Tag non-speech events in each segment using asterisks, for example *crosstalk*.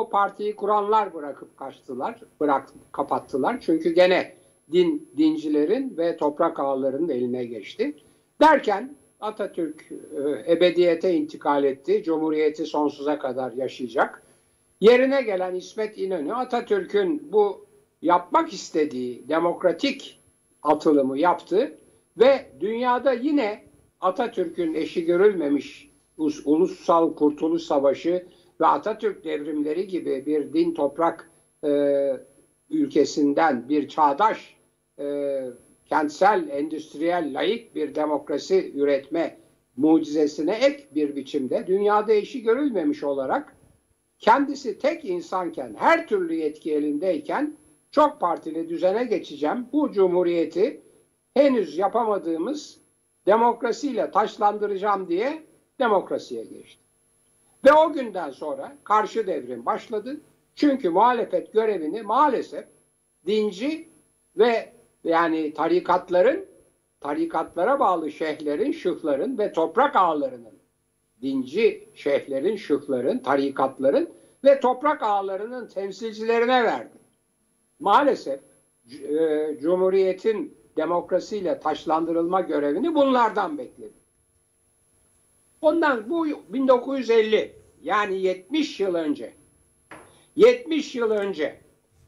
o partiyi kuranlar bırakıp kaçtılar, bırak kapattılar. Çünkü gene din dincilerin ve toprak ağalarının eline geçti. Derken Atatürk e, ebediyete intikal etti. Cumhuriyeti sonsuza kadar yaşayacak. Yerine gelen İsmet İnönü Atatürk'ün bu yapmak istediği demokratik atılımı yaptı ve dünyada yine Atatürk'ün eşi görülmemiş Ulusal Kurtuluş Savaşı ve Atatürk devrimleri gibi bir din toprak e, ülkesinden bir çağdaş e, kentsel, endüstriyel, layık bir demokrasi üretme mucizesine ek bir biçimde dünyada eşi görülmemiş olarak kendisi tek insanken, her türlü yetki elindeyken çok partili düzene geçeceğim. Bu cumhuriyeti henüz yapamadığımız demokrasiyle taşlandıracağım diye demokrasiye geçti. Ve o günden sonra karşı devrim başladı. Çünkü muhalefet görevini maalesef dinci ve yani tarikatların, tarikatlara bağlı şeyhlerin, şıhların ve toprak ağalarının, dinci şeyhlerin, şıhların, tarikatların ve toprak ağalarının temsilcilerine verdi. Maalesef e, Cumhuriyet'in demokrasiyle taşlandırılma görevini bunlardan bekledi. Ondan bu 1950 yani 70 yıl önce 70 yıl önce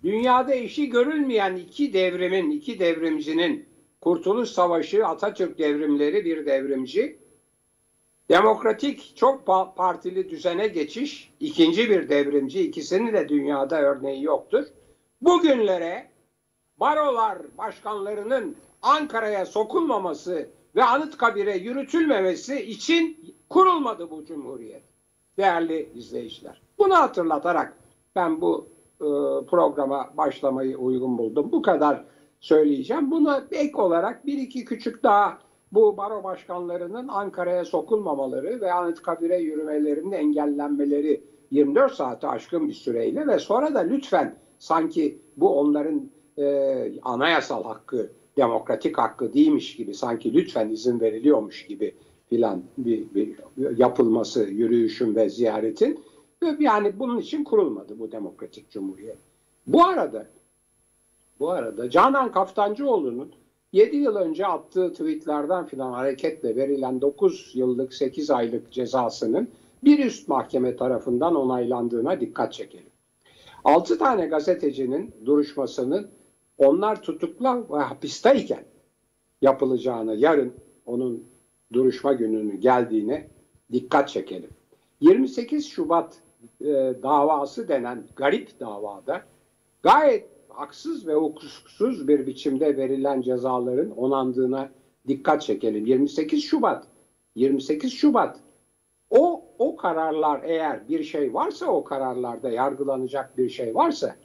dünyada eşi görülmeyen iki devrimin, iki devrimcinin Kurtuluş Savaşı, Atatürk devrimleri bir devrimci, demokratik çok partili düzene geçiş ikinci bir devrimci, ikisinin de dünyada örneği yoktur. Bugünlere barolar başkanlarının Ankara'ya sokulmaması ve Anıtkabir'e yürütülmemesi için kurulmadı bu cumhuriyet. Değerli izleyiciler. Bunu hatırlatarak ben bu e, programa başlamayı uygun buldum. Bu kadar söyleyeceğim. Buna ek olarak bir iki küçük daha bu baro başkanlarının Ankara'ya sokulmamaları ve Anıtkabir'e yürümelerinin engellenmeleri 24 saati aşkın bir süreyle ve sonra da lütfen sanki bu onların e, anayasal hakkı, demokratik hakkı değilmiş gibi sanki lütfen izin veriliyormuş gibi filan bir, bir yapılması yürüyüşün ve ziyaretin yani bunun için kurulmadı bu demokratik cumhuriyet. Bu arada bu arada Canan Kaftancıoğlu'nun 7 yıl önce attığı tweetlerden filan hareketle verilen 9 yıllık 8 aylık cezasının bir üst mahkeme tarafından onaylandığına dikkat çekelim. 6 tane gazetecinin duruşmasının onlar tutuklu ve hapisteyken yapılacağını yarın onun duruşma gününün geldiğine dikkat çekelim. 28 Şubat e, davası denen garip davada gayet haksız ve hukuksuz bir biçimde verilen cezaların onandığına dikkat çekelim. 28 Şubat 28 Şubat o o kararlar eğer bir şey varsa o kararlarda yargılanacak bir şey varsa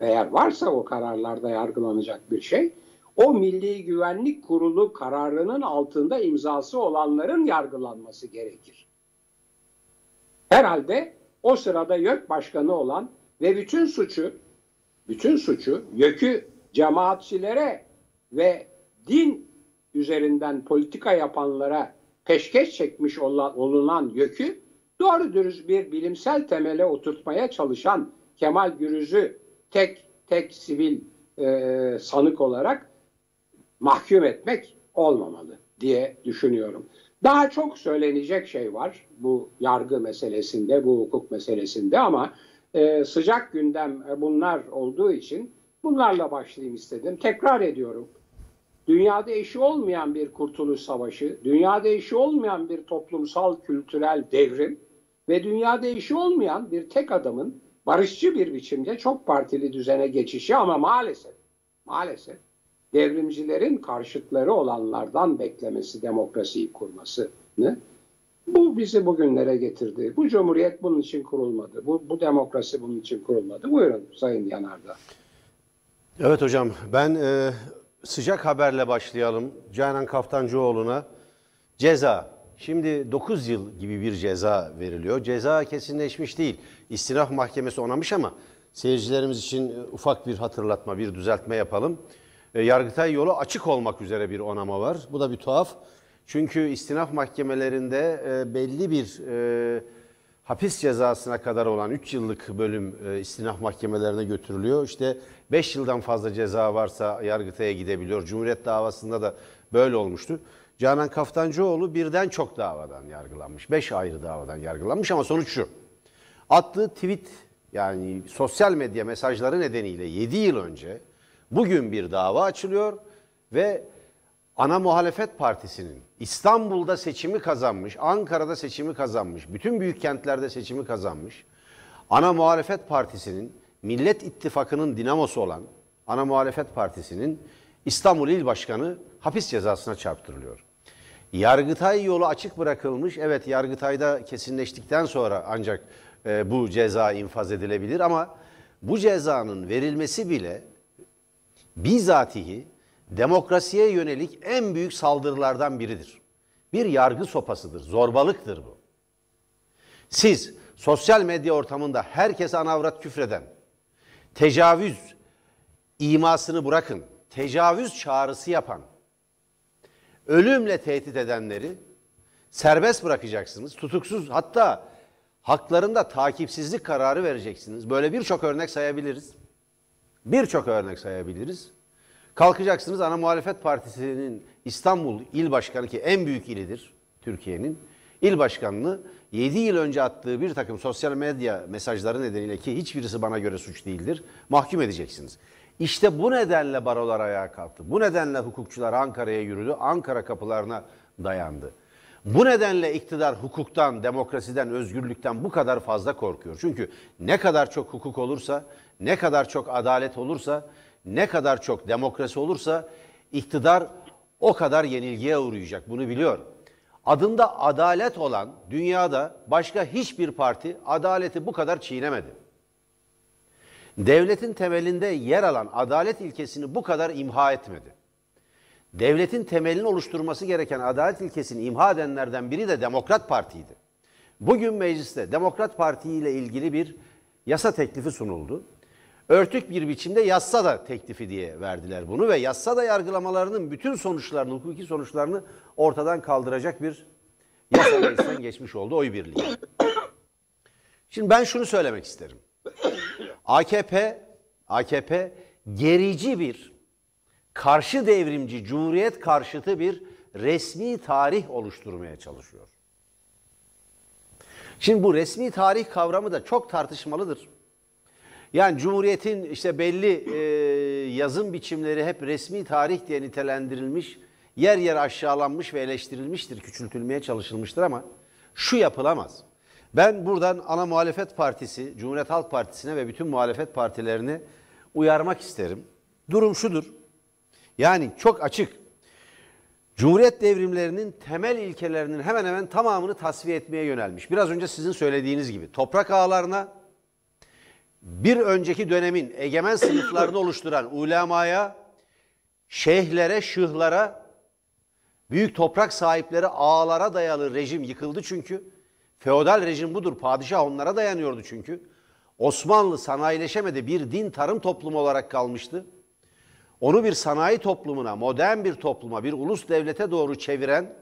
eğer varsa o kararlarda yargılanacak bir şey o Milli Güvenlik Kurulu kararının altında imzası olanların yargılanması gerekir. Herhalde o sırada YÖK Başkanı olan ve bütün suçu bütün suçu YÖK'ü cemaatçilere ve din üzerinden politika yapanlara peşkeş çekmiş olunan YÖK'ü doğru dürüst bir bilimsel temele oturtmaya çalışan Kemal Gürüz'ü tek tek sivil e, sanık olarak mahkum etmek olmamalı diye düşünüyorum. Daha çok söylenecek şey var bu yargı meselesinde, bu hukuk meselesinde ama e, sıcak gündem e, bunlar olduğu için bunlarla başlayayım istedim. Tekrar ediyorum. Dünyada eşi olmayan bir kurtuluş savaşı, dünyada eşi olmayan bir toplumsal kültürel devrim ve dünyada eşi olmayan bir tek adamın barışçı bir biçimde çok partili düzene geçişi ama maalesef maalesef devrimcilerin karşıtları olanlardan beklemesi demokrasiyi kurmasını bu bizi bugünlere getirdi. Bu cumhuriyet bunun için kurulmadı. Bu, bu demokrasi bunun için kurulmadı. Buyurun Sayın Yanardağ. Evet hocam ben e, sıcak haberle başlayalım. Canan Kaftancıoğlu'na ceza. Şimdi 9 yıl gibi bir ceza veriliyor. Ceza kesinleşmiş değil. İstinaf Mahkemesi onamış ama seyircilerimiz için ufak bir hatırlatma, bir düzeltme yapalım. E, Yargıtay yolu açık olmak üzere bir onama var. Bu da bir tuhaf. Çünkü istinaf mahkemelerinde e, belli bir e, hapis cezasına kadar olan 3 yıllık bölüm e, istinaf mahkemelerine götürülüyor. İşte 5 yıldan fazla ceza varsa Yargıtay'a gidebiliyor. Cumhuriyet davasında da böyle olmuştu. Canan Kaftancıoğlu birden çok davadan yargılanmış. 5 ayrı davadan yargılanmış ama sonuç şu. Attığı tweet yani sosyal medya mesajları nedeniyle 7 yıl önce bugün bir dava açılıyor ve ana muhalefet partisinin İstanbul'da seçimi kazanmış, Ankara'da seçimi kazanmış, bütün büyük kentlerde seçimi kazanmış. Ana muhalefet partisinin Millet İttifakı'nın dinamosu olan ana muhalefet partisinin İstanbul İl Başkanı hapis cezasına çarptırılıyor. Yargıtay yolu açık bırakılmış. Evet Yargıtay'da kesinleştikten sonra ancak e, bu ceza infaz edilebilir ama bu cezanın verilmesi bile bizatihi demokrasiye yönelik en büyük saldırılardan biridir. Bir yargı sopasıdır, zorbalıktır bu. Siz sosyal medya ortamında herkes anavrat küfreden, tecavüz imasını bırakın, tecavüz çağrısı yapan, ölümle tehdit edenleri serbest bırakacaksınız. Tutuksuz hatta haklarında takipsizlik kararı vereceksiniz. Böyle birçok örnek sayabiliriz. Birçok örnek sayabiliriz. Kalkacaksınız ana muhalefet partisinin İstanbul il başkanı ki en büyük ilidir Türkiye'nin il başkanını 7 yıl önce attığı bir takım sosyal medya mesajları nedeniyle ki hiçbirisi bana göre suç değildir mahkum edeceksiniz. İşte bu nedenle barolar ayağa kalktı. Bu nedenle hukukçular Ankara'ya yürüdü. Ankara kapılarına dayandı. Bu nedenle iktidar hukuktan, demokrasiden, özgürlükten bu kadar fazla korkuyor. Çünkü ne kadar çok hukuk olursa, ne kadar çok adalet olursa, ne kadar çok demokrasi olursa iktidar o kadar yenilgiye uğrayacak. Bunu biliyor. Adında adalet olan dünyada başka hiçbir parti adaleti bu kadar çiğnemedi. Devletin temelinde yer alan adalet ilkesini bu kadar imha etmedi. Devletin temelini oluşturması gereken adalet ilkesini imha edenlerden biri de Demokrat Parti'ydi. Bugün mecliste Demokrat Parti ile ilgili bir yasa teklifi sunuldu. Örtük bir biçimde yassa da teklifi diye verdiler bunu ve yassa da yargılamalarının bütün sonuçlarını, hukuki sonuçlarını ortadan kaldıracak bir yasa meclisten geçmiş oldu oy birliği. Şimdi ben şunu söylemek isterim. AKP AKP gerici bir karşı devrimci, cumhuriyet karşıtı bir resmi tarih oluşturmaya çalışıyor. Şimdi bu resmi tarih kavramı da çok tartışmalıdır. Yani Cumhuriyet'in işte belli e, yazım biçimleri hep resmi tarih diye nitelendirilmiş, yer yer aşağılanmış ve eleştirilmiştir, küçültülmeye çalışılmıştır ama şu yapılamaz. Ben buradan ana muhalefet partisi, Cumhuriyet Halk Partisi'ne ve bütün muhalefet partilerini uyarmak isterim. Durum şudur. Yani çok açık. Cumhuriyet devrimlerinin temel ilkelerinin hemen hemen tamamını tasfiye etmeye yönelmiş. Biraz önce sizin söylediğiniz gibi toprak ağlarına bir önceki dönemin egemen sınıflarını oluşturan ulemaya, şeyhlere, şıhlara, büyük toprak sahipleri ağalara dayalı rejim yıkıldı çünkü. Feodal rejim budur. Padişah onlara dayanıyordu çünkü. Osmanlı sanayileşemedi. Bir din tarım toplumu olarak kalmıştı. Onu bir sanayi toplumuna, modern bir topluma, bir ulus devlete doğru çeviren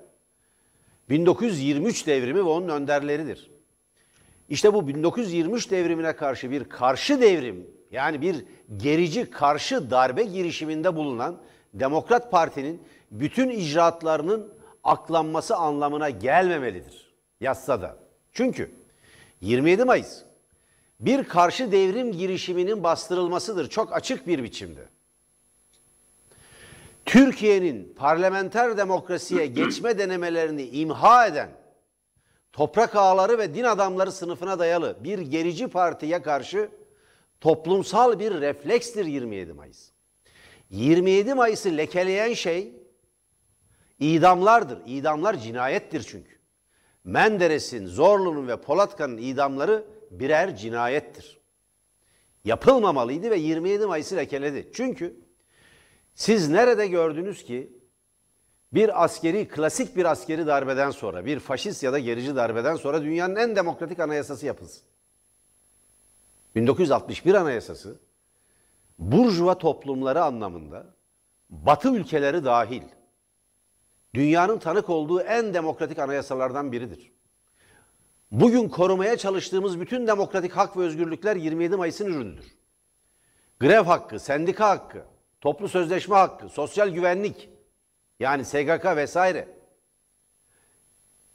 1923 devrimi ve onun önderleridir. İşte bu 1923 devrimine karşı bir karşı devrim, yani bir gerici karşı darbe girişiminde bulunan Demokrat Parti'nin bütün icraatlarının aklanması anlamına gelmemelidir. Yazsa da. Çünkü 27 Mayıs bir karşı devrim girişiminin bastırılmasıdır çok açık bir biçimde. Türkiye'nin parlamenter demokrasiye *clears throat* geçme denemelerini imha eden toprak ağları ve din adamları sınıfına dayalı bir gerici partiye karşı toplumsal bir reflekstir 27 Mayıs. 27 Mayıs'ı lekeleyen şey idamlardır. İdamlar cinayettir çünkü. Menderes'in, Zorlu'nun ve Polatkan'ın idamları birer cinayettir. Yapılmamalıydı ve 27 Mayıs'ı lekeledi. Çünkü siz nerede gördünüz ki bir askeri, klasik bir askeri darbeden sonra, bir faşist ya da gerici darbeden sonra dünyanın en demokratik anayasası yapılsın? 1961 anayasası, burjuva toplumları anlamında, batı ülkeleri dahil, dünyanın tanık olduğu en demokratik anayasalardan biridir. Bugün korumaya çalıştığımız bütün demokratik hak ve özgürlükler 27 Mayıs'ın ürünüdür. Grev hakkı, sendika hakkı, toplu sözleşme hakkı, sosyal güvenlik yani SGK vesaire.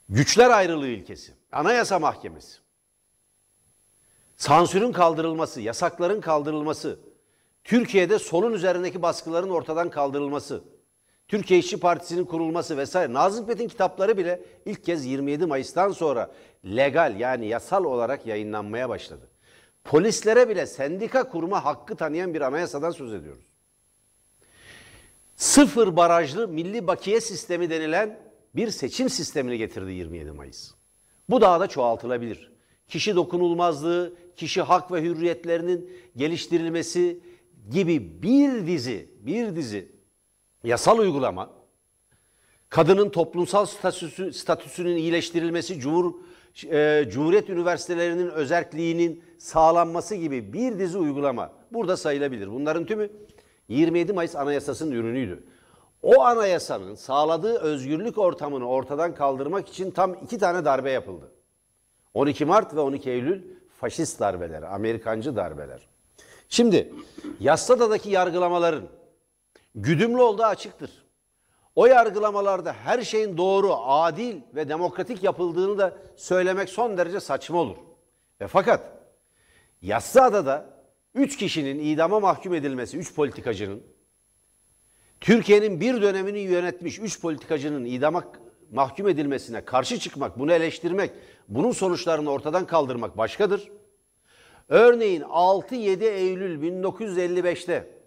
Güçler ayrılığı ilkesi, anayasa mahkemesi. Sansürün kaldırılması, yasakların kaldırılması, Türkiye'de solun üzerindeki baskıların ortadan kaldırılması, Türkiye İşçi Partisi'nin kurulması vesaire. Nazım Hikmet'in kitapları bile ilk kez 27 Mayıs'tan sonra legal yani yasal olarak yayınlanmaya başladı. Polislere bile sendika kurma hakkı tanıyan bir anayasadan söz ediyoruz. Sıfır barajlı milli bakiye sistemi denilen bir seçim sistemini getirdi 27 Mayıs. Bu daha da çoğaltılabilir. Kişi dokunulmazlığı, kişi hak ve hürriyetlerinin geliştirilmesi gibi bir dizi, bir dizi yasal uygulama, kadının toplumsal statüsü, statüsünün iyileştirilmesi, Cumhur, e, Cumhuriyet Üniversitelerinin özerkliğinin sağlanması gibi bir dizi uygulama burada sayılabilir. Bunların tümü 27 Mayıs Anayasası'nın ürünüydü. O anayasanın sağladığı özgürlük ortamını ortadan kaldırmak için tam iki tane darbe yapıldı. 12 Mart ve 12 Eylül faşist darbeler, Amerikancı darbeler. Şimdi Yassıada'daki yargılamaların güdümlü olduğu açıktır. O yargılamalarda her şeyin doğru, adil ve demokratik yapıldığını da söylemek son derece saçma olur. Ve fakat Yassıada'da 3 kişinin idama mahkum edilmesi, 3 politikacının, Türkiye'nin bir dönemini yönetmiş 3 politikacının idama mahkum edilmesine karşı çıkmak, bunu eleştirmek, bunun sonuçlarını ortadan kaldırmak başkadır. Örneğin 6-7 Eylül 1955'te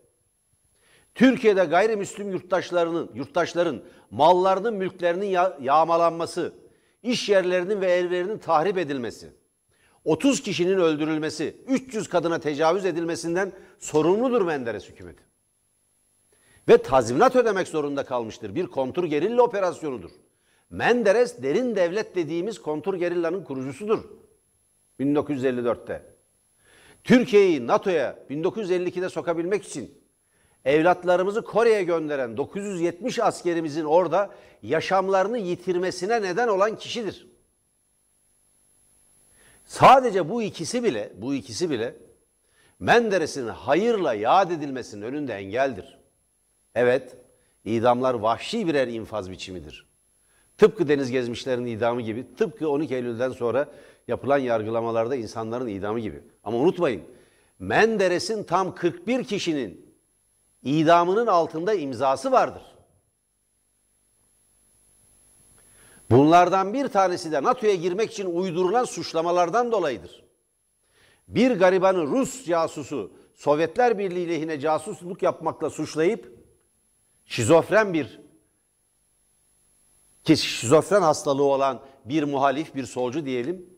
Türkiye'de gayrimüslim yurttaşlarının yurttaşların mallarının, mülklerinin ya- yağmalanması, iş yerlerinin ve evlerinin tahrip edilmesi, 30 kişinin öldürülmesi, 300 kadına tecavüz edilmesinden sorumludur Menderes hükümeti. Ve tazminat ödemek zorunda kalmıştır. Bir kontur gerilla operasyonudur. Menderes derin devlet dediğimiz kontur gerillanın kurucusudur. 1954'te. Türkiye'yi NATO'ya 1952'de sokabilmek için evlatlarımızı Kore'ye gönderen 970 askerimizin orada yaşamlarını yitirmesine neden olan kişidir. Sadece bu ikisi bile, bu ikisi bile Menderes'in hayırla yad edilmesinin önünde engeldir. Evet, idamlar vahşi birer infaz biçimidir. Tıpkı deniz gezmişlerin idamı gibi, tıpkı 12 Eylül'den sonra yapılan yargılamalarda insanların idamı gibi. Ama unutmayın, Menderes'in tam 41 kişinin idamının altında imzası vardır. Bunlardan bir tanesi de NATO'ya girmek için uydurulan suçlamalardan dolayıdır. Bir garibanı Rus casusu Sovyetler Birliği lehine casusluk yapmakla suçlayıp şizofren bir ki şizofren hastalığı olan bir muhalif, bir solcu diyelim,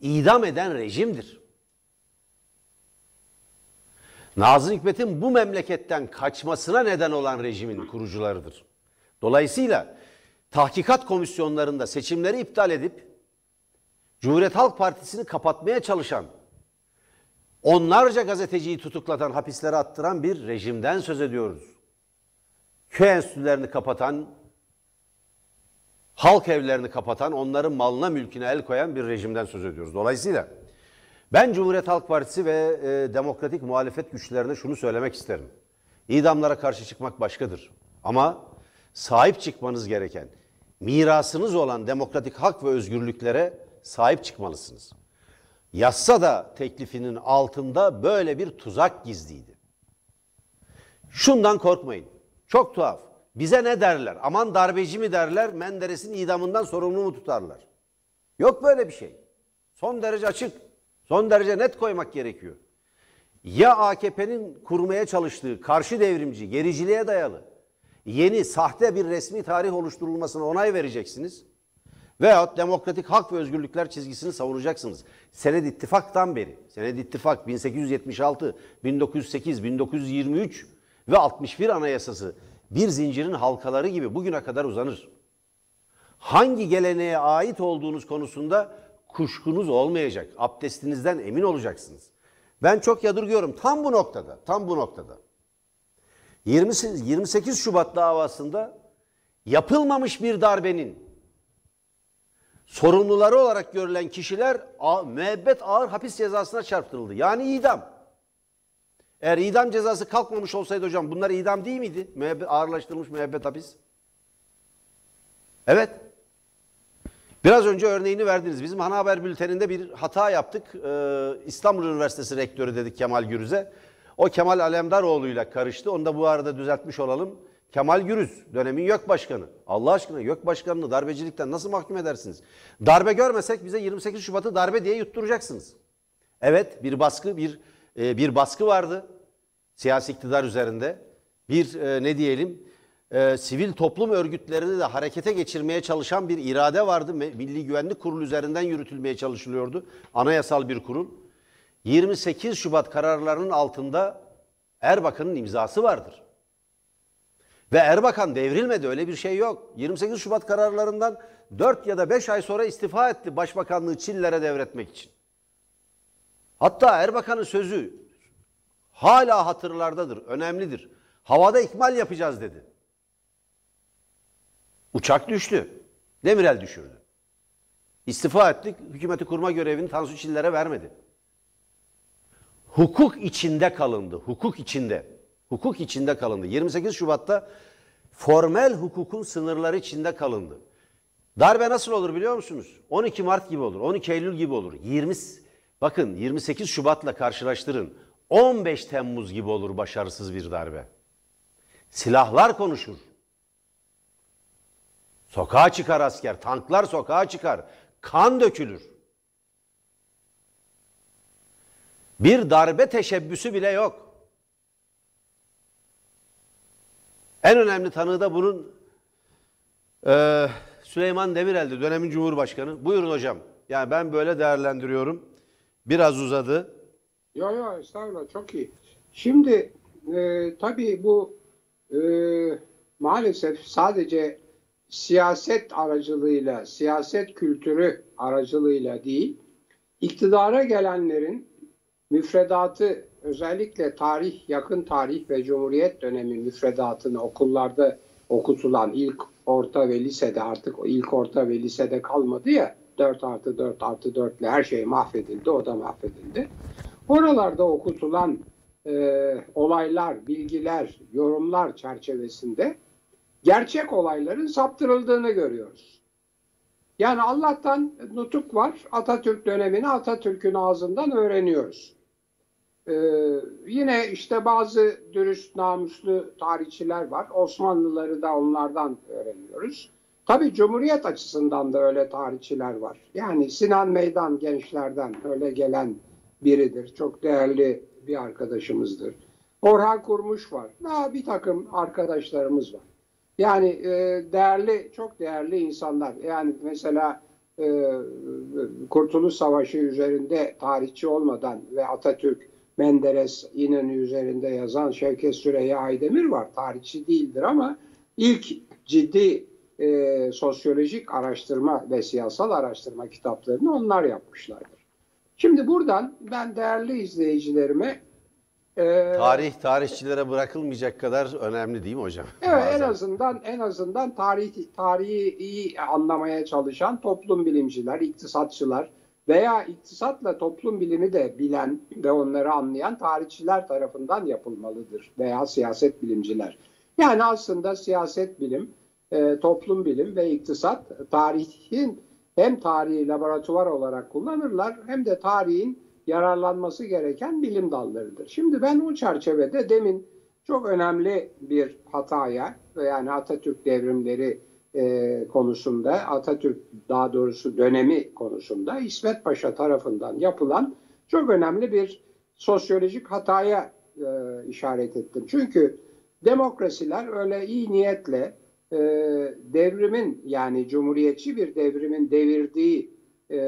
idam eden rejimdir. Nazım Hikmet'in bu memleketten kaçmasına neden olan rejimin kurucularıdır. Dolayısıyla tahkikat komisyonlarında seçimleri iptal edip Cumhuriyet Halk Partisi'ni kapatmaya çalışan, onlarca gazeteciyi tutuklatan, hapislere attıran bir rejimden söz ediyoruz. Köy enstitülerini kapatan, halk evlerini kapatan, onların malına mülküne el koyan bir rejimden söz ediyoruz. Dolayısıyla ben Cumhuriyet Halk Partisi ve e, demokratik muhalefet güçlerine şunu söylemek isterim. İdamlara karşı çıkmak başkadır. Ama sahip çıkmanız gereken, mirasınız olan demokratik hak ve özgürlüklere sahip çıkmalısınız. Yassa da teklifinin altında böyle bir tuzak gizliydi. Şundan korkmayın. Çok tuhaf. Bize ne derler? Aman darbeci mi derler? Menderes'in idamından sorumlu mu tutarlar? Yok böyle bir şey. Son derece açık. Son derece net koymak gerekiyor. Ya AKP'nin kurmaya çalıştığı karşı devrimci, gericiliğe dayalı yeni sahte bir resmi tarih oluşturulmasına onay vereceksiniz. Veyahut demokratik hak ve özgürlükler çizgisini savunacaksınız. Sened ittifaktan beri, Sened ittifak 1876, 1908, 1923 ve 61 anayasası bir zincirin halkaları gibi bugüne kadar uzanır. Hangi geleneğe ait olduğunuz konusunda kuşkunuz olmayacak. Abdestinizden emin olacaksınız. Ben çok yadırgıyorum tam bu noktada, tam bu noktada. 28, 28 Şubat davasında yapılmamış bir darbenin sorumluları olarak görülen kişiler müebbet ağır hapis cezasına çarptırıldı. Yani idam. Eğer idam cezası kalkmamış olsaydı hocam bunlar idam değil miydi? Müebbet, ağırlaştırılmış müebbet hapis. Evet. Biraz önce örneğini verdiniz. Bizim Ana Haber Bülteni'nde bir hata yaptık. Ee, İstanbul Üniversitesi Rektörü dedik Kemal Gürüz'e. O Kemal Alemdaroğlu'yla karıştı. Onu da bu arada düzeltmiş olalım. Kemal Gürüz, dönemin YÖK Başkanı. Allah aşkına YÖK Başkanı'nı darbecilikten nasıl mahkum edersiniz? Darbe görmesek bize 28 Şubat'ı darbe diye yutturacaksınız. Evet bir baskı bir e, bir baskı vardı siyasi iktidar üzerinde. Bir e, ne diyelim e, sivil toplum örgütlerini de harekete geçirmeye çalışan bir irade vardı. Milli Güvenlik Kurulu üzerinden yürütülmeye çalışılıyordu. Anayasal bir kurul. 28 Şubat kararlarının altında Erbakan'ın imzası vardır. Ve Erbakan devrilmedi öyle bir şey yok. 28 Şubat kararlarından 4 ya da 5 ay sonra istifa etti başbakanlığı Çillere devretmek için. Hatta Erbakan'ın sözü hala hatırlardadır, önemlidir. Havada ikmal yapacağız dedi. Uçak düştü. Demirel düşürdü. İstifa ettik, hükümeti kurma görevini Tansu Çiller'e vermedi. Hukuk içinde kalındı, hukuk içinde. Hukuk içinde kalındı. 28 Şubat'ta formel hukukun sınırları içinde kalındı. Darbe nasıl olur biliyor musunuz? 12 Mart gibi olur, 12 Eylül gibi olur. 20 bakın 28 Şubat'la karşılaştırın. 15 Temmuz gibi olur başarısız bir darbe. Silahlar konuşur. Sokağa çıkar asker, tanklar sokağa çıkar. Kan dökülür. Bir darbe teşebbüsü bile yok. En önemli tanığı da bunun eee, Süleyman Demirel'di, dönemin Cumhurbaşkanı. Buyurun hocam. Yani ben böyle değerlendiriyorum. Biraz uzadı. Yo yo estağfurullah çok iyi. Şimdi e, tabii bu e, maalesef sadece siyaset aracılığıyla, siyaset kültürü aracılığıyla değil, iktidara gelenlerin müfredatı özellikle tarih, yakın tarih ve Cumhuriyet dönemi müfredatını okullarda okutulan ilk orta ve lisede artık ilk orta ve lisede kalmadı ya 4 artı 4 artı 4 ile her şey mahvedildi, o da mahvedildi. Oralarda okutulan e, olaylar, bilgiler, yorumlar çerçevesinde gerçek olayların saptırıldığını görüyoruz. Yani Allah'tan nutuk var. Atatürk dönemini Atatürk'ün ağzından öğreniyoruz. Ee, yine işte bazı dürüst, namuslu tarihçiler var. Osmanlıları da onlardan öğreniyoruz. Tabii Cumhuriyet açısından da öyle tarihçiler var. Yani Sinan Meydan gençlerden öyle gelen biridir. Çok değerli bir arkadaşımızdır. Orhan Kurmuş var. Daha bir takım arkadaşlarımız var. Yani e, değerli, çok değerli insanlar. Yani mesela e, Kurtuluş Savaşı üzerinde tarihçi olmadan ve Atatürk, Menderes, İnönü üzerinde yazan Şevket Süreyya Aydemir var. Tarihçi değildir ama ilk ciddi e, sosyolojik araştırma ve siyasal araştırma kitaplarını onlar yapmışlardır. Şimdi buradan ben değerli izleyicilerime e, Tarih tarihçilere bırakılmayacak kadar önemli değil mi hocam? Evet en Bazen. azından en azından tarih tarihi iyi anlamaya çalışan toplum bilimciler, iktisatçılar veya iktisatla toplum bilimi de bilen ve onları anlayan tarihçiler tarafından yapılmalıdır veya siyaset bilimciler. Yani aslında siyaset bilim, e, toplum bilim ve iktisat tarihin hem tarihi laboratuvar olarak kullanırlar hem de tarihin yararlanması gereken bilim dallarıdır. Şimdi ben o çerçevede demin çok önemli bir hataya yani Atatürk devrimleri e, konusunda Atatürk daha doğrusu dönemi konusunda İsmet Paşa tarafından yapılan çok önemli bir sosyolojik hataya e, işaret ettim. Çünkü demokrasiler öyle iyi niyetle e, devrimin yani cumhuriyetçi bir devrimin devirdiği e,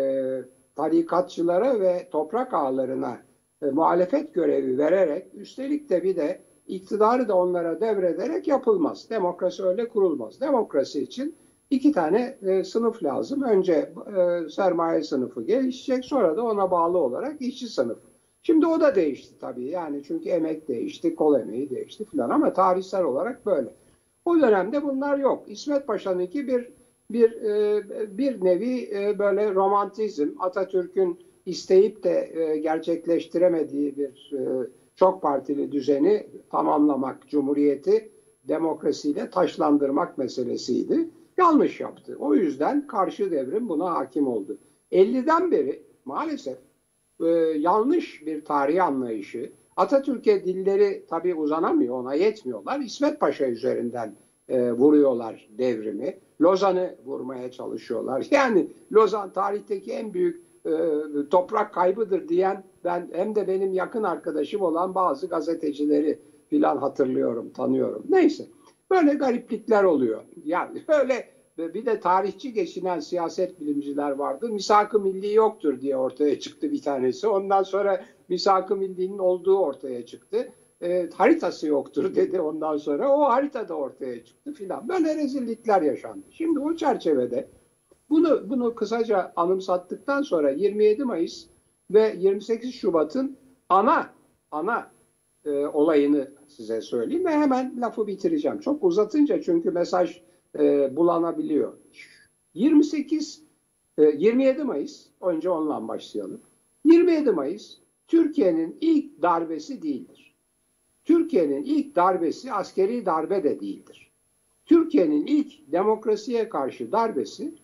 tarikatçılara ve toprak ağalarına e, muhalefet görevi vererek üstelik de bir de iktidarı da onlara devrederek yapılmaz. Demokrasi öyle kurulmaz. Demokrasi için iki tane e, sınıf lazım. Önce e, sermaye sınıfı gelişecek sonra da ona bağlı olarak işçi sınıfı. Şimdi o da değişti tabii yani çünkü emek değişti, kol emeği değişti filan ama tarihsel olarak böyle. O dönemde bunlar yok. İsmet Paşa'nınki bir bir e, bir nevi e, böyle romantizm Atatürk'ün isteyip de e, gerçekleştiremediği bir çok partili düzeni tamamlamak, cumhuriyeti demokrasiyle taşlandırmak meselesiydi. Yanlış yaptı. O yüzden karşı devrim buna hakim oldu. 50'den beri maalesef yanlış bir tarih anlayışı, Atatürk'e dilleri tabii uzanamıyor, ona yetmiyorlar. İsmet Paşa üzerinden e, vuruyorlar devrimi. Lozan'ı vurmaya çalışıyorlar. Yani Lozan tarihteki en büyük e, toprak kaybıdır diyen ben hem de benim yakın arkadaşım olan bazı gazetecileri filan hatırlıyorum, tanıyorum. Neyse. Böyle gariplikler oluyor. Yani *laughs* böyle bir de tarihçi geçinen siyaset bilimciler vardı. Misak-ı milli yoktur diye ortaya çıktı bir tanesi. Ondan sonra misak-ı millinin olduğu ortaya çıktı. E, haritası yoktur dedi ondan sonra. O harita da ortaya çıktı filan. Böyle rezillikler yaşandı. Şimdi o çerçevede bunu bunu kısaca anımsattıktan sonra 27 Mayıs ve 28 Şubat'ın ana ana e, olayını size söyleyeyim ve hemen lafı bitireceğim. Çok uzatınca çünkü mesaj e, bulanabiliyor. 28 e, 27 Mayıs önce onunla başlayalım. 27 Mayıs Türkiye'nin ilk darbesi değildir. Türkiye'nin ilk darbesi askeri darbe de değildir. Türkiye'nin ilk demokrasiye karşı darbesi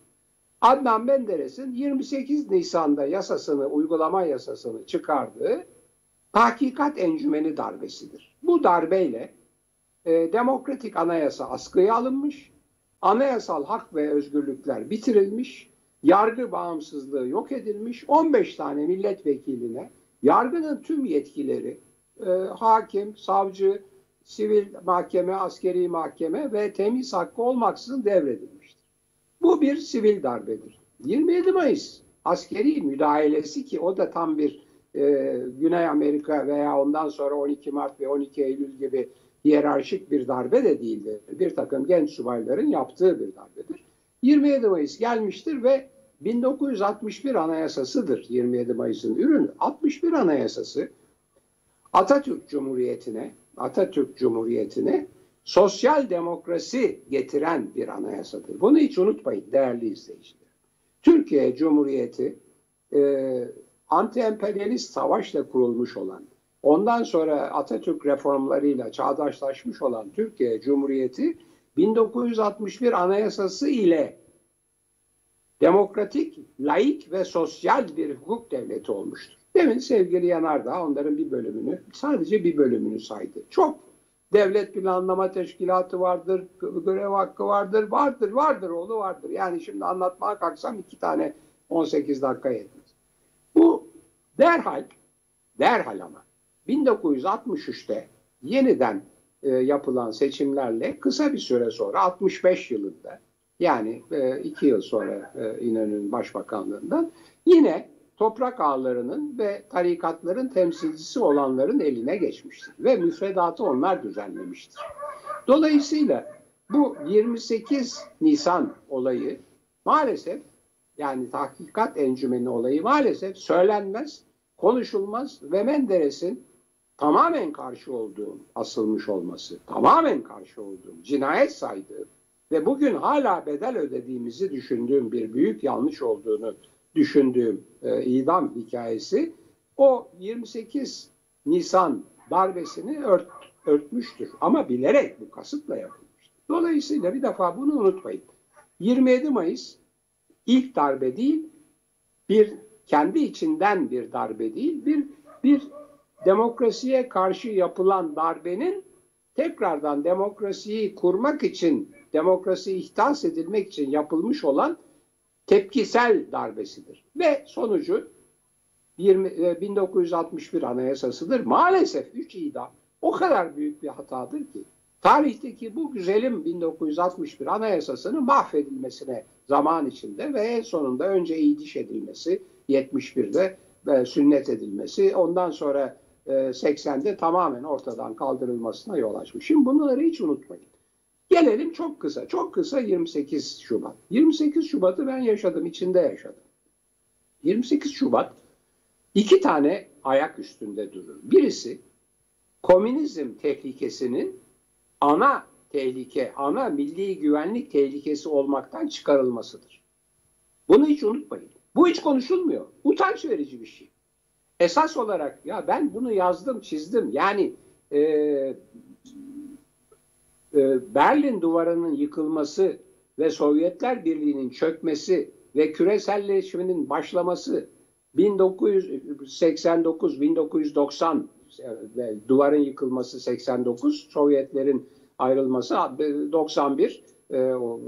Adnan Menderes'in 28 Nisan'da yasasını, uygulama yasasını çıkardığı hakikat encümeni darbesidir. Bu darbeyle e, demokratik anayasa askıya alınmış, anayasal hak ve özgürlükler bitirilmiş, yargı bağımsızlığı yok edilmiş, 15 tane milletvekiline yargının tüm yetkileri e, hakim, savcı, sivil mahkeme, askeri mahkeme ve temiz hakkı olmaksızın devredilmiştir. Bu bir sivil darbedir. 27 Mayıs askeri müdahalesi ki o da tam bir e, Güney Amerika veya ondan sonra 12 Mart ve 12 Eylül gibi hiyerarşik bir darbe de değildir. Bir takım genç subayların yaptığı bir darbedir. 27 Mayıs gelmiştir ve 1961 Anayasasıdır 27 Mayıs'ın ürünü. 61 Anayasası Atatürk Cumhuriyeti'ne Atatürk Cumhuriyeti'ne sosyal demokrasi getiren bir anayasadır. Bunu hiç unutmayın değerli izleyiciler. Türkiye Cumhuriyeti e, anti-emperyalist savaşla kurulmuş olan, ondan sonra Atatürk reformlarıyla çağdaşlaşmış olan Türkiye Cumhuriyeti 1961 Anayasası ile demokratik, laik ve sosyal bir hukuk devleti olmuştur. Demin sevgili Yanardağ onların bir bölümünü, sadece bir bölümünü saydı. Çok devlet planlama teşkilatı vardır, görev hakkı vardır, vardır, vardır, oğlu vardır. Yani şimdi anlatmaya kalksam iki tane 18 dakika yetmez. Bu derhal, derhal ama 1963'te yeniden e, yapılan seçimlerle kısa bir süre sonra 65 yılında yani e, iki yıl sonra e, İnönü'nün başbakanlığından yine toprak ağlarının ve tarikatların temsilcisi olanların eline geçmiştir. Ve müfredatı onlar düzenlemiştir. Dolayısıyla bu 28 Nisan olayı maalesef yani tahkikat encümeni olayı maalesef söylenmez, konuşulmaz ve Menderes'in tamamen karşı olduğu asılmış olması, tamamen karşı olduğum, cinayet saydığı ve bugün hala bedel ödediğimizi düşündüğüm bir büyük yanlış olduğunu düşündüğüm e, idam hikayesi o 28 Nisan darbesini ört, örtmüştür. Ama bilerek bu kasıtla yapılmıştır. Dolayısıyla bir defa bunu unutmayın. 27 Mayıs ilk darbe değil, bir kendi içinden bir darbe değil, bir bir demokrasiye karşı yapılan darbenin tekrardan demokrasiyi kurmak için, demokrasi ihdas edilmek için yapılmış olan tepkisel darbesidir. Ve sonucu 20, 1961 e, anayasasıdır. Maalesef 3 idam o kadar büyük bir hatadır ki tarihteki bu güzelim 1961 anayasasının mahvedilmesine zaman içinde ve en sonunda önce iyiliş edilmesi 71'de ve sünnet edilmesi ondan sonra 80'de e, tamamen ortadan kaldırılmasına yol açmış. Şimdi bunları hiç unutmayın. Gelelim çok kısa, çok kısa 28 Şubat. 28 Şubat'ı ben yaşadım, içinde yaşadım. 28 Şubat iki tane ayak üstünde durur. Birisi komünizm tehlikesinin ana tehlike, ana milli güvenlik tehlikesi olmaktan çıkarılmasıdır. Bunu hiç unutmayın. Bu hiç konuşulmuyor. Utanç verici bir şey. Esas olarak ya ben bunu yazdım, çizdim. Yani e, e, Berlin duvarının yıkılması ve Sovyetler Birliği'nin çökmesi ve küreselleşmenin başlaması 1989 1990 ve duvarın yıkılması 89 Sovyetlerin ayrılması 91 e,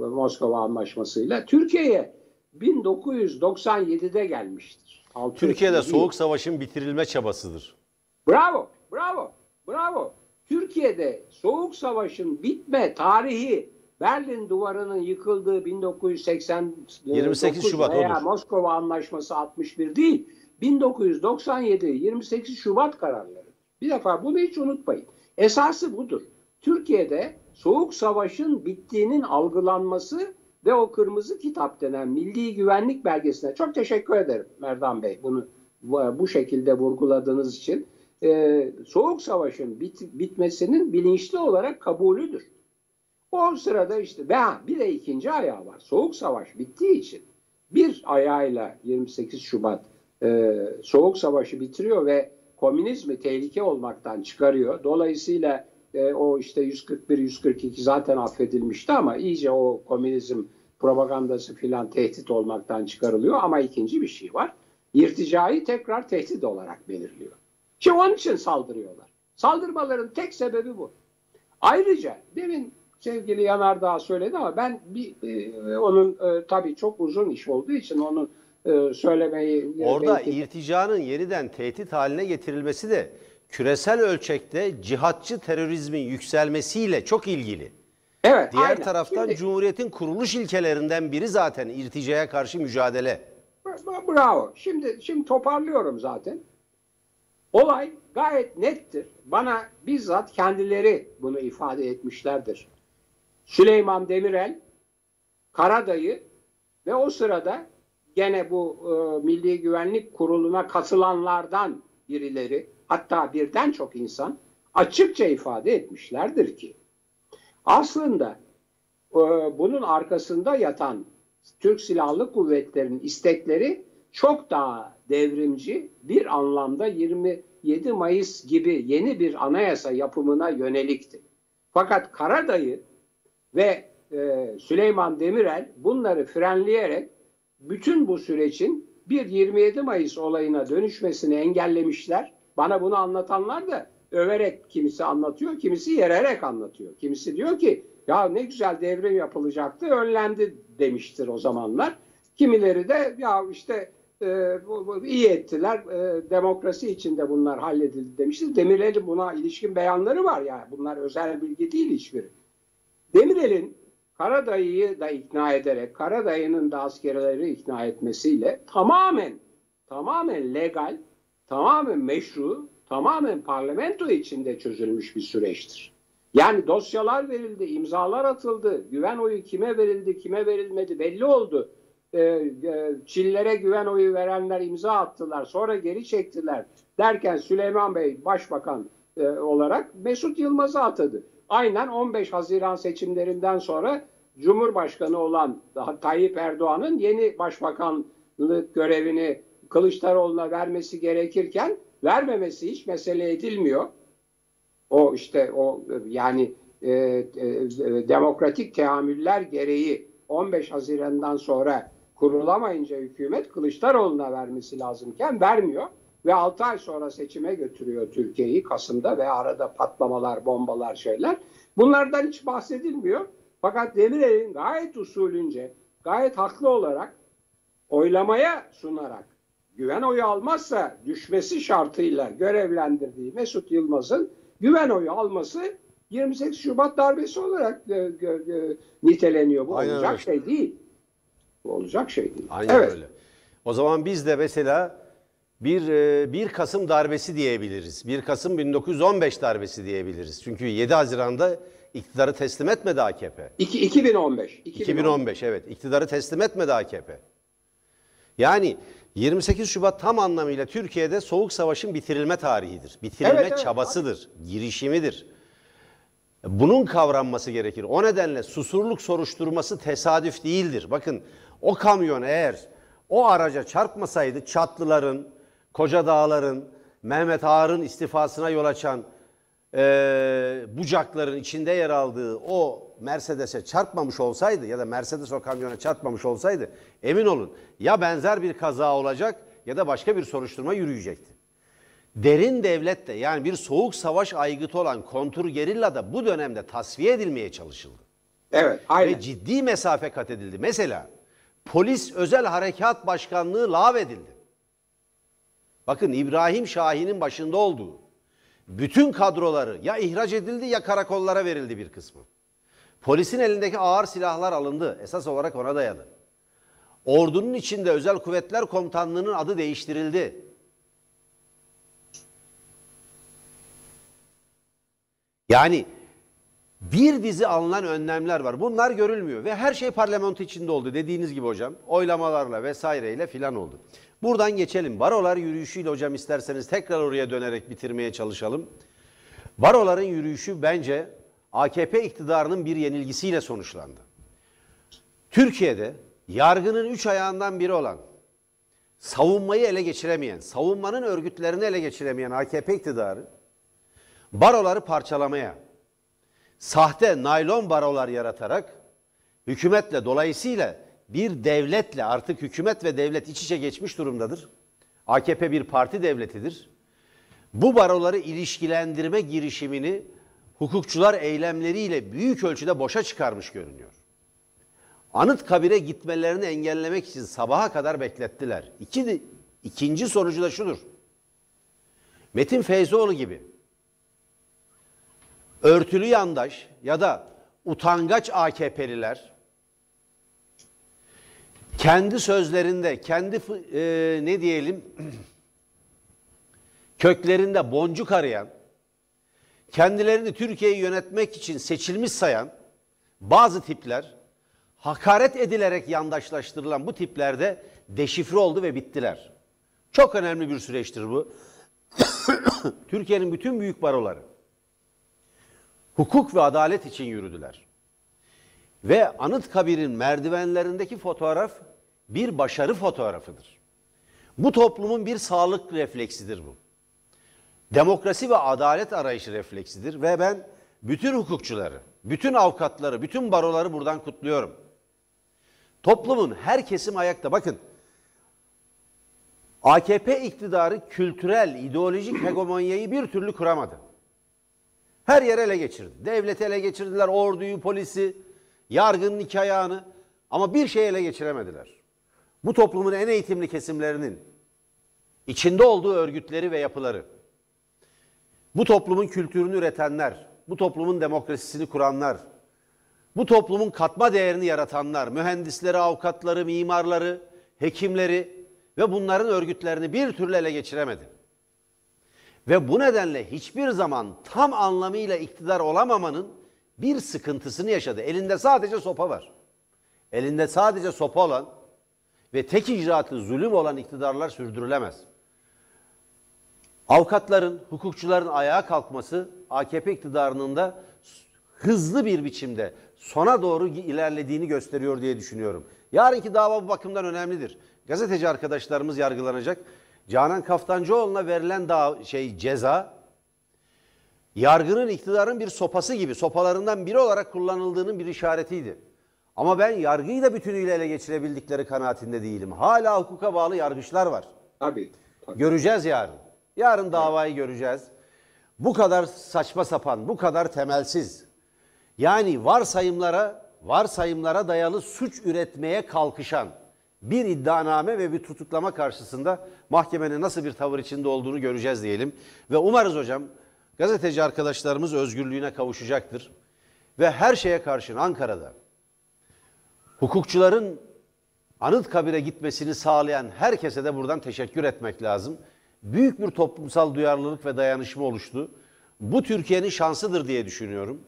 Moskova Anlaşması'yla Türkiye'ye 1997'de gelmiştir. Türkiye'de soğuk savaşın bitirilme çabasıdır. Bravo, bravo, bravo. Türkiye'de Soğuk Savaş'ın bitme tarihi Berlin Duvarı'nın yıkıldığı 1980 28 Şubat veya. Moskova Anlaşması 61 değil. 1997 28 Şubat kararları. Bir defa bunu hiç unutmayın. Esası budur. Türkiye'de Soğuk Savaş'ın bittiğinin algılanması ve o kırmızı kitap denen milli güvenlik belgesine çok teşekkür ederim Merdan Bey bunu bu bu şekilde vurguladığınız için. Ee, Soğuk Savaş'ın bit- bitmesinin bilinçli olarak kabulüdür. O sırada işte ve bir de ikinci ayağı var. Soğuk Savaş bittiği için bir ayağıyla 28 Şubat e, Soğuk Savaş'ı bitiriyor ve komünizmi tehlike olmaktan çıkarıyor. Dolayısıyla e, o işte 141-142 zaten affedilmişti ama iyice o komünizm propagandası filan tehdit olmaktan çıkarılıyor. Ama ikinci bir şey var. İrticayı tekrar tehdit olarak belirliyor. Şimdi onun için saldırıyorlar. Saldırmaların tek sebebi bu. Ayrıca demin sevgili Yanardağ söyledi ama ben bir e, onun e, tabii çok uzun iş olduğu için onu e, söylemeyi Orada belki- irticanın yeniden tehdit haline getirilmesi de küresel ölçekte cihatçı terörizmin yükselmesiyle çok ilgili. evet, Diğer aynen. taraftan Şimdi- Cumhuriyet'in kuruluş ilkelerinden biri zaten irticaya karşı mücadele. Bra- Bravo. Şimdi şimdi toparlıyorum zaten. Olay gayet nettir. Bana bizzat kendileri bunu ifade etmişlerdir. Süleyman Demirel, Karadayı ve o sırada gene bu e, Milli Güvenlik Kurulu'na katılanlardan birileri, hatta birden çok insan açıkça ifade etmişlerdir ki aslında e, bunun arkasında yatan Türk Silahlı Kuvvetleri'nin istekleri çok daha devrimci bir anlamda 27 Mayıs gibi yeni bir anayasa yapımına yönelikti. Fakat Karadayı ve e, Süleyman Demirel bunları frenleyerek bütün bu sürecin bir 27 Mayıs olayına dönüşmesini engellemişler. Bana bunu anlatanlar da överek kimisi anlatıyor, kimisi yererek anlatıyor. Kimisi diyor ki ya ne güzel devrim yapılacaktı, önlendi demiştir o zamanlar. Kimileri de ya işte e, bu- bu iyi ettiler, e, demokrasi içinde bunlar halledildi demiştir. Demirel'in buna ilişkin beyanları var yani bunlar özel bilgi değil hiçbiri. Demirel'in Karadayı'yı da ikna ederek, Karadayı'nın da askerleri ikna etmesiyle tamamen, tamamen legal, tamamen meşru, tamamen parlamento içinde çözülmüş bir süreçtir. Yani dosyalar verildi, imzalar atıldı, güven oyu kime verildi, kime verilmedi belli oldu. Ee, e, Çillere güven oyu verenler imza attılar, sonra geri çektiler derken Süleyman Bey başbakan e, olarak Mesut Yılmaz'ı atadı. Aynen 15 Haziran seçimlerinden sonra Cumhurbaşkanı olan Tayyip Erdoğan'ın yeni başbakanlık görevini Kılıçdaroğlu'na vermesi gerekirken vermemesi hiç mesele edilmiyor. O işte o yani e, e, e, demokratik teamüller gereği 15 Haziran'dan sonra kurulamayınca hükümet Kılıçdaroğlu'na vermesi lazımken vermiyor ve 6 ay sonra seçime götürüyor Türkiye'yi Kasım'da ve arada patlamalar, bombalar şeyler. Bunlardan hiç bahsedilmiyor. Fakat Demirel'in gayet usulünce, gayet haklı olarak oylamaya sunarak güven oyu almazsa düşmesi şartıyla görevlendirdiği Mesut Yılmaz'ın güven oyu alması 28 Şubat darbesi olarak e, e, e, niteleniyor. Bu Aynen olacak öyle. şey değil. Bu olacak şey değil. Aynen evet. öyle. O zaman biz de mesela bir e, 1 Kasım darbesi diyebiliriz. 1 Kasım 1915 darbesi diyebiliriz. Çünkü 7 Haziran'da iktidarı teslim etmedi AKP. İki- 2015. 2015 evet iktidarı teslim etmedi AKP. Yani 28 Şubat tam anlamıyla Türkiye'de Soğuk Savaş'ın bitirilme tarihidir. Bitirilme Evet, evet, çabasıdır, girişimidir. Bunun kavranması gerekir. O nedenle susurluk soruşturması tesadüf değildir. Bakın o kamyon eğer o araca çarpmasaydı Çatlıların, Koca Dağların, Mehmet Ağar'ın istifasına yol açan eee bucakların içinde yer aldığı o Mercedes'e çarpmamış olsaydı ya da Mercedes o kamyona çarpmamış olsaydı emin olun ya benzer bir kaza olacak ya da başka bir soruşturma yürüyecekti. Derin devlet de yani bir soğuk savaş aygıtı olan kontur gerilla da bu dönemde tasfiye edilmeye çalışıldı. Evet, aynen. Ve ciddi mesafe kat edildi. Mesela polis özel harekat başkanlığı lağvedildi. Bakın İbrahim Şahin'in başında olduğu bütün kadroları ya ihraç edildi ya karakollara verildi bir kısmı. Polisin elindeki ağır silahlar alındı. Esas olarak ona dayalı. Ordunun içinde Özel Kuvvetler Komutanlığı'nın adı değiştirildi. Yani bir dizi alınan önlemler var. Bunlar görülmüyor ve her şey parlamento içinde oldu dediğiniz gibi hocam. Oylamalarla vesaireyle filan oldu. Buradan geçelim. Barolar yürüyüşüyle hocam isterseniz tekrar oraya dönerek bitirmeye çalışalım. Baroların yürüyüşü bence AKP iktidarının bir yenilgisiyle sonuçlandı. Türkiye'de yargının üç ayağından biri olan, savunmayı ele geçiremeyen, savunmanın örgütlerini ele geçiremeyen AKP iktidarı baroları parçalamaya, sahte naylon barolar yaratarak hükümetle dolayısıyla bir devletle artık hükümet ve devlet iç içe geçmiş durumdadır. AKP bir parti devletidir. Bu baroları ilişkilendirme girişimini hukukçular eylemleriyle büyük ölçüde boşa çıkarmış görünüyor. Anıtkabir'e gitmelerini engellemek için sabaha kadar beklettiler. İki, ikinci sonucu da şudur. Metin Feyzoğlu gibi örtülü yandaş ya da utangaç AKP'liler kendi sözlerinde, kendi e, ne diyelim *clears throat* köklerinde boncuk arayan, kendilerini Türkiye'yi yönetmek için seçilmiş sayan bazı tipler, hakaret edilerek yandaşlaştırılan bu tiplerde deşifre oldu ve bittiler. Çok önemli bir süreçtir bu. *clears throat* Türkiye'nin bütün büyük baroları hukuk ve adalet için yürüdüler. Ve Anıtkabir'in merdivenlerindeki fotoğraf bir başarı fotoğrafıdır. Bu toplumun bir sağlık refleksidir bu. Demokrasi ve adalet arayışı refleksidir ve ben bütün hukukçuları, bütün avukatları, bütün baroları buradan kutluyorum. Toplumun her kesim ayakta. Bakın AKP iktidarı kültürel, ideolojik hegemonyayı bir türlü kuramadı. Her yer ele geçirdi. Devleti ele geçirdiler, orduyu, polisi, yargının iki ayağını ama bir şey ele geçiremediler. Bu toplumun en eğitimli kesimlerinin içinde olduğu örgütleri ve yapıları, bu toplumun kültürünü üretenler, bu toplumun demokrasisini kuranlar, bu toplumun katma değerini yaratanlar, mühendisleri, avukatları, mimarları, hekimleri ve bunların örgütlerini bir türlü ele geçiremedi. Ve bu nedenle hiçbir zaman tam anlamıyla iktidar olamamanın bir sıkıntısını yaşadı. Elinde sadece sopa var. Elinde sadece sopa olan ve tek icraatı zulüm olan iktidarlar sürdürülemez. Avukatların, hukukçuların ayağa kalkması AKP iktidarının da hızlı bir biçimde sona doğru ilerlediğini gösteriyor diye düşünüyorum. Yarınki dava bu bakımdan önemlidir. Gazeteci arkadaşlarımız yargılanacak. Canan Kaftancıoğlu'na verilen daha şey ceza yargının iktidarın bir sopası gibi sopalarından biri olarak kullanıldığının bir işaretiydi. Ama ben yargıyı da bütünüyle ele geçirebildikleri kanaatinde değilim. Hala hukuka bağlı yargıçlar var. Tabii. tabii. Göreceğiz yarın. Yarın davayı göreceğiz. Bu kadar saçma sapan, bu kadar temelsiz. Yani varsayımlara, varsayımlara dayalı suç üretmeye kalkışan bir iddianame ve bir tutuklama karşısında mahkemenin nasıl bir tavır içinde olduğunu göreceğiz diyelim. Ve umarız hocam gazeteci arkadaşlarımız özgürlüğüne kavuşacaktır. Ve her şeye karşın Ankara'da hukukçuların Anıtkabir'e gitmesini sağlayan herkese de buradan teşekkür etmek lazım. Büyük bir toplumsal duyarlılık ve dayanışma oluştu. Bu Türkiye'nin şansıdır diye düşünüyorum.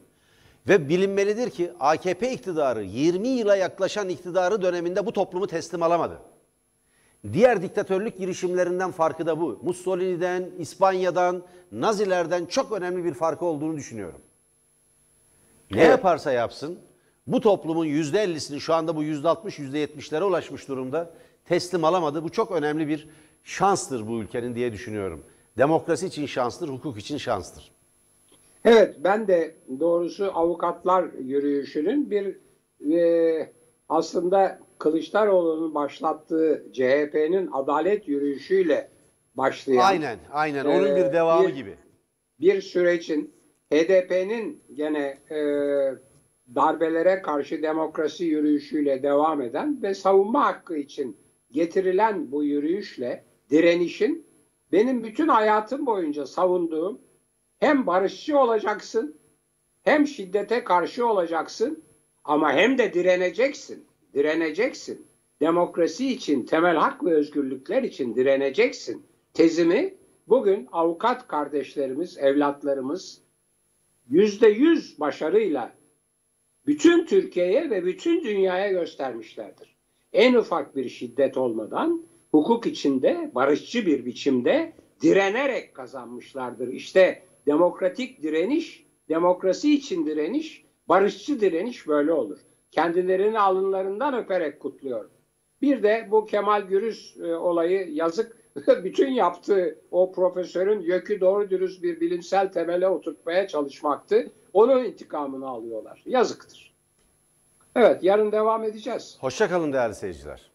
Ve bilinmelidir ki AKP iktidarı 20 yıla yaklaşan iktidarı döneminde bu toplumu teslim alamadı. Diğer diktatörlük girişimlerinden farkı da bu. Mussolini'den, İspanya'dan, Nazilerden çok önemli bir farkı olduğunu düşünüyorum. Ne Evet. yaparsa yapsın bu toplumun %50'sini şu anda bu %60, %70'lere ulaşmış durumda teslim alamadı. Bu çok önemli bir şanstır bu ülkenin diye düşünüyorum. Demokrasi için şanstır, hukuk için şanstır. Evet ben de doğrusu avukatlar yürüyüşünün bir e, aslında Kılıçdaroğlu'nun başlattığı CHP'nin adalet yürüyüşüyle başlayan Aynen, aynen. Onun Ee, bir devamı bir- gibi. bir sürecin HDP'nin gene e, darbelere karşı demokrasi yürüyüşüyle devam eden ve savunma hakkı için getirilen bu yürüyüşle direnişin benim bütün hayatım boyunca savunduğum hem barışçı olacaksın hem şiddete karşı olacaksın ama hem de direneceksin. Direneceksin. Demokrasi için, temel hak ve özgürlükler için direneceksin. Tezimi bugün avukat kardeşlerimiz, evlatlarımız yüzde yüz başarıyla bütün Türkiye'ye ve bütün dünyaya göstermişlerdir. En ufak bir şiddet olmadan hukuk içinde barışçı bir biçimde direnerek kazanmışlardır. İşte demokratik direniş, demokrasi için direniş, barışçı direniş böyle olur. Kendilerini alınlarından öperek kutluyorum. Bir de bu Kemal Gürüz e, olayı yazık *laughs* bütün yaptığı o profesörün YÖK'ü doğru dürüst bir bilimsel temele oturtmaya çalışmaktı. Onun intikamını alıyorlar. Yazıktır. Evet yarın devam edeceğiz. Hoşça kalın değerli seyirciler.